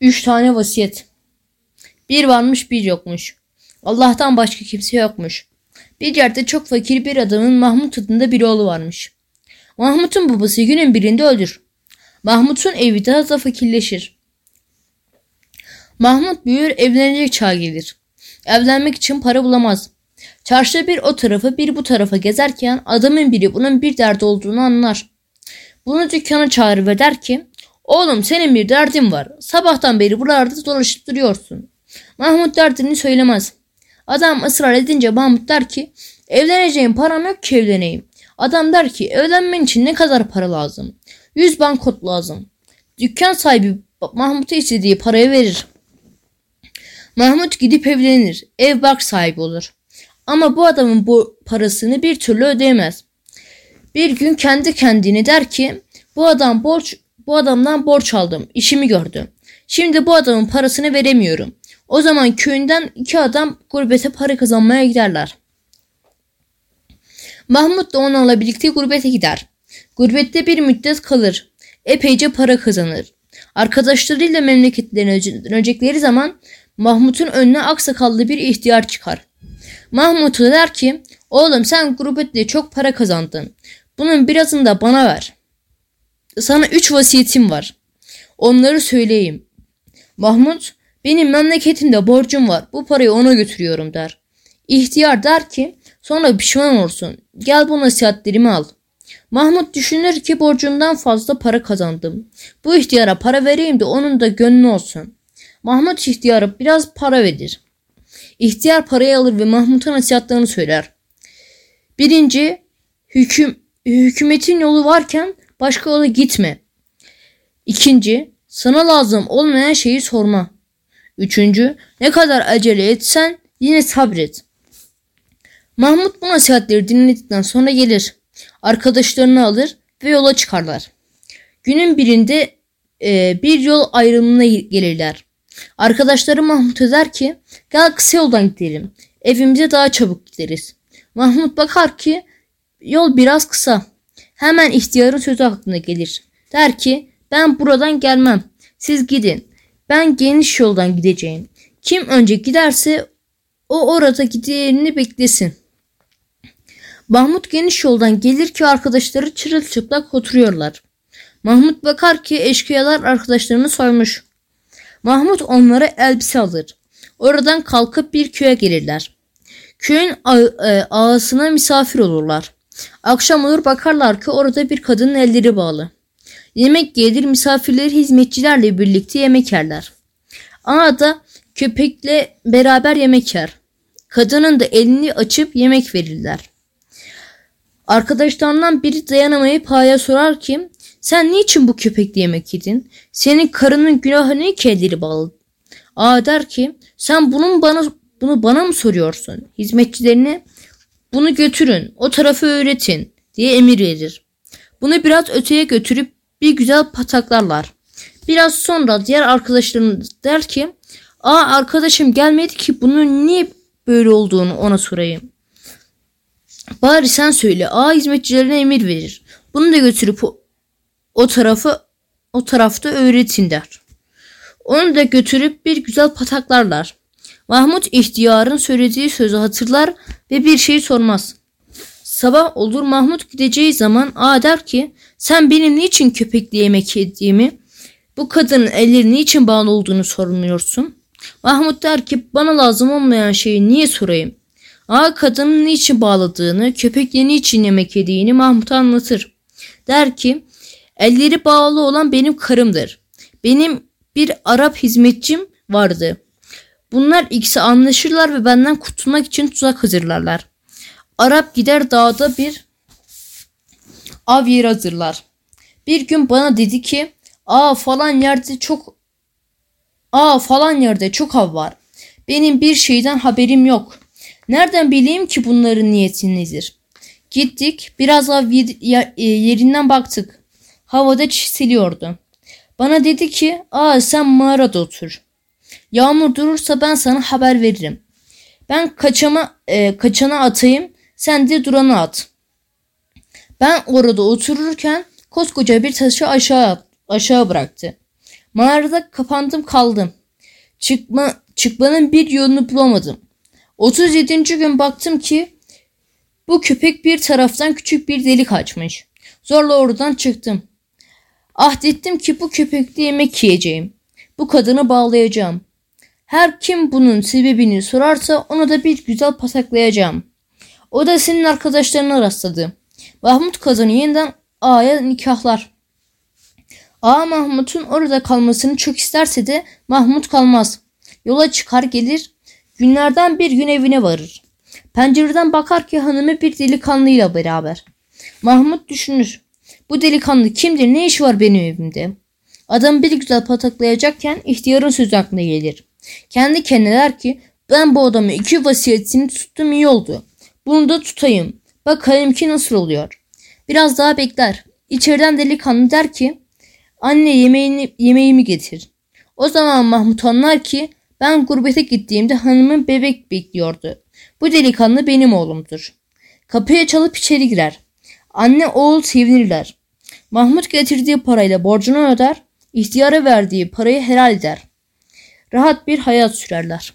Üç tane vasiyet. Bir varmış bir yokmuş. Allah'tan başka kimse yokmuş. Bir yerde çok fakir bir adamın Mahmut adında bir oğlu varmış. Mahmut'un babası günün birinde ölür. Mahmut'un evi daha da fakirleşir. Mahmut büyür evlenecek çağ gelir. Evlenmek için para bulamaz. Çarşıda bir o tarafa bir bu tarafa gezerken adamın biri bunun bir derdi olduğunu anlar. Bunu dükkana çağırır ve der ki Oğlum senin bir derdin var. Sabahtan beri buralarda dolaşıp duruyorsun. Mahmut derdini söylemez. Adam ısrar edince Mahmut der ki evleneceğim param yok ki evleneyim. Adam der ki evlenmen için ne kadar para lazım? 100 bankot lazım. Dükkan sahibi Mahmut'a istediği parayı verir. Mahmut gidip evlenir. Ev bark sahibi olur. Ama bu adamın bu parasını bir türlü ödeyemez. Bir gün kendi kendine der ki bu adam borç bu adamdan borç aldım. işimi gördüm. Şimdi bu adamın parasını veremiyorum. O zaman köyünden iki adam gurbete para kazanmaya giderler. Mahmut da onlarla birlikte gurbete gider. Gurbette bir müddet kalır. Epeyce para kazanır. Arkadaşlarıyla memleketlerine dönecekleri zaman Mahmut'un önüne aksakallı bir ihtiyar çıkar. Mahmut der ki oğlum sen gurbette çok para kazandın. Bunun birazını da bana ver. Sana üç vasiyetim var. Onları söyleyeyim. Mahmut benim memleketimde borcum var. Bu parayı ona götürüyorum der. İhtiyar der ki sonra pişman olsun. Gel bu nasihatlerimi al. Mahmut düşünür ki borcundan fazla para kazandım. Bu ihtiyara para vereyim de onun da gönlü olsun. Mahmut ihtiyara biraz para verir. İhtiyar parayı alır ve Mahmut'a nasihatlarını söyler. Birinci, hüküm, hükümetin yolu varken başka yola gitme. İkinci, sana lazım olmayan şeyi sorma. Üçüncü, ne kadar acele etsen yine sabret. Mahmut bu nasihatleri dinledikten sonra gelir. Arkadaşlarını alır ve yola çıkarlar. Günün birinde e, bir yol ayrımına gelirler. Arkadaşları Mahmut der ki gel kısa yoldan gidelim. Evimize daha çabuk gideriz. Mahmut bakar ki yol biraz kısa. Hemen ihtiyarın sözü aklına gelir. Der ki ben buradan gelmem. Siz gidin. Ben geniş yoldan gideceğim. Kim önce giderse o orada giderini beklesin. Mahmut geniş yoldan gelir ki arkadaşları çırılçıplak oturuyorlar. Mahmut bakar ki eşkıyalar arkadaşlarını soymuş. Mahmut onlara elbise alır. Oradan kalkıp bir köye gelirler. Köyün e, ağasına misafir olurlar. Akşam olur bakarlar ki orada bir kadının elleri bağlı. Yemek gelir misafirleri hizmetçilerle birlikte yemek yerler. Ana da köpekle beraber yemek yer. Kadının da elini açıp yemek verirler. Arkadaşlarından biri dayanamayıp Ha'ya sorar ki sen niçin bu köpekle yemek yedin? Senin karının günahı ne ki elleri bağlı? A der ki sen bunun bana bunu bana mı soruyorsun? Hizmetçilerine bunu götürün o tarafı öğretin diye emir verir. Bunu biraz öteye götürüp bir güzel pataklarlar. Biraz sonra diğer arkadaşlarım der ki Aa arkadaşım gelmedi ki bunun niye böyle olduğunu ona sorayım. Bari sen söyle. Aa hizmetçilerine emir verir. Bunu da götürüp o, o tarafı o tarafta öğretin der. Onu da götürüp bir güzel pataklarlar. Mahmut ihtiyarın söylediği sözü hatırlar ve bir şey sormaz. Sabah olur Mahmut gideceği zaman A der ki sen benim niçin köpekli yemek yediğimi bu kadının elleri niçin bağlı olduğunu sormuyorsun. Mahmut der ki bana lazım olmayan şeyi niye sorayım? A kadının niçin bağladığını, köpekle niçin yemek yediğini Mahmut anlatır. Der ki elleri bağlı olan benim karımdır. Benim bir Arap hizmetçim vardı. Bunlar ikisi anlaşırlar ve benden kurtulmak için tuzak hazırlarlar. Arap gider dağda bir av yeri hazırlar. Bir gün bana dedi ki aa falan yerde çok aa falan yerde çok av var. Benim bir şeyden haberim yok. Nereden bileyim ki bunların niyeti nedir? Gittik biraz av e, yerinden baktık. Havada çisiliyordu. Bana dedi ki aa sen mağarada otur. Yağmur durursa ben sana haber veririm. Ben kaçama, e, kaçana atayım sen de durana at. Ben orada otururken koskoca bir taşı aşağı aşağı bıraktı. Mağarada kapandım kaldım. Çıkma, çıkmanın bir yolunu bulamadım. 37. gün baktım ki bu köpek bir taraftan küçük bir delik açmış. Zorla oradan çıktım. Ahdettim ki bu köpekle yemek yiyeceğim. Bu kadını bağlayacağım. Her kim bunun sebebini sorarsa ona da bir güzel pasaklayacağım. O da senin arkadaşlarına rastladı. Mahmut kadını yeniden Ağa'ya nikahlar. Ağa Mahmut'un orada kalmasını çok isterse de Mahmut kalmaz. Yola çıkar gelir. Günlerden bir gün evine varır. Pencereden bakar ki hanımı bir delikanlıyla beraber. Mahmut düşünür. Bu delikanlı kimdir ne işi var benim evimde? Adam bir güzel pataklayacakken ihtiyarın sözü aklına gelir. Kendi kendine ki ben bu adamı iki vasiyetini tuttum iyi oldu. Bunu da tutayım. Bakalım ki nasıl oluyor. Biraz daha bekler. İçeriden delikanlı der ki anne yemeğini, yemeğimi getir. O zaman Mahmut anlar ki ben gurbete gittiğimde hanımın bebek bekliyordu. Bu delikanlı benim oğlumdur. Kapıya çalıp içeri girer. Anne oğul sevinirler. Mahmut getirdiği parayla borcunu öder, ihtiyara verdiği parayı helal eder. Rahat bir hayat sürerler.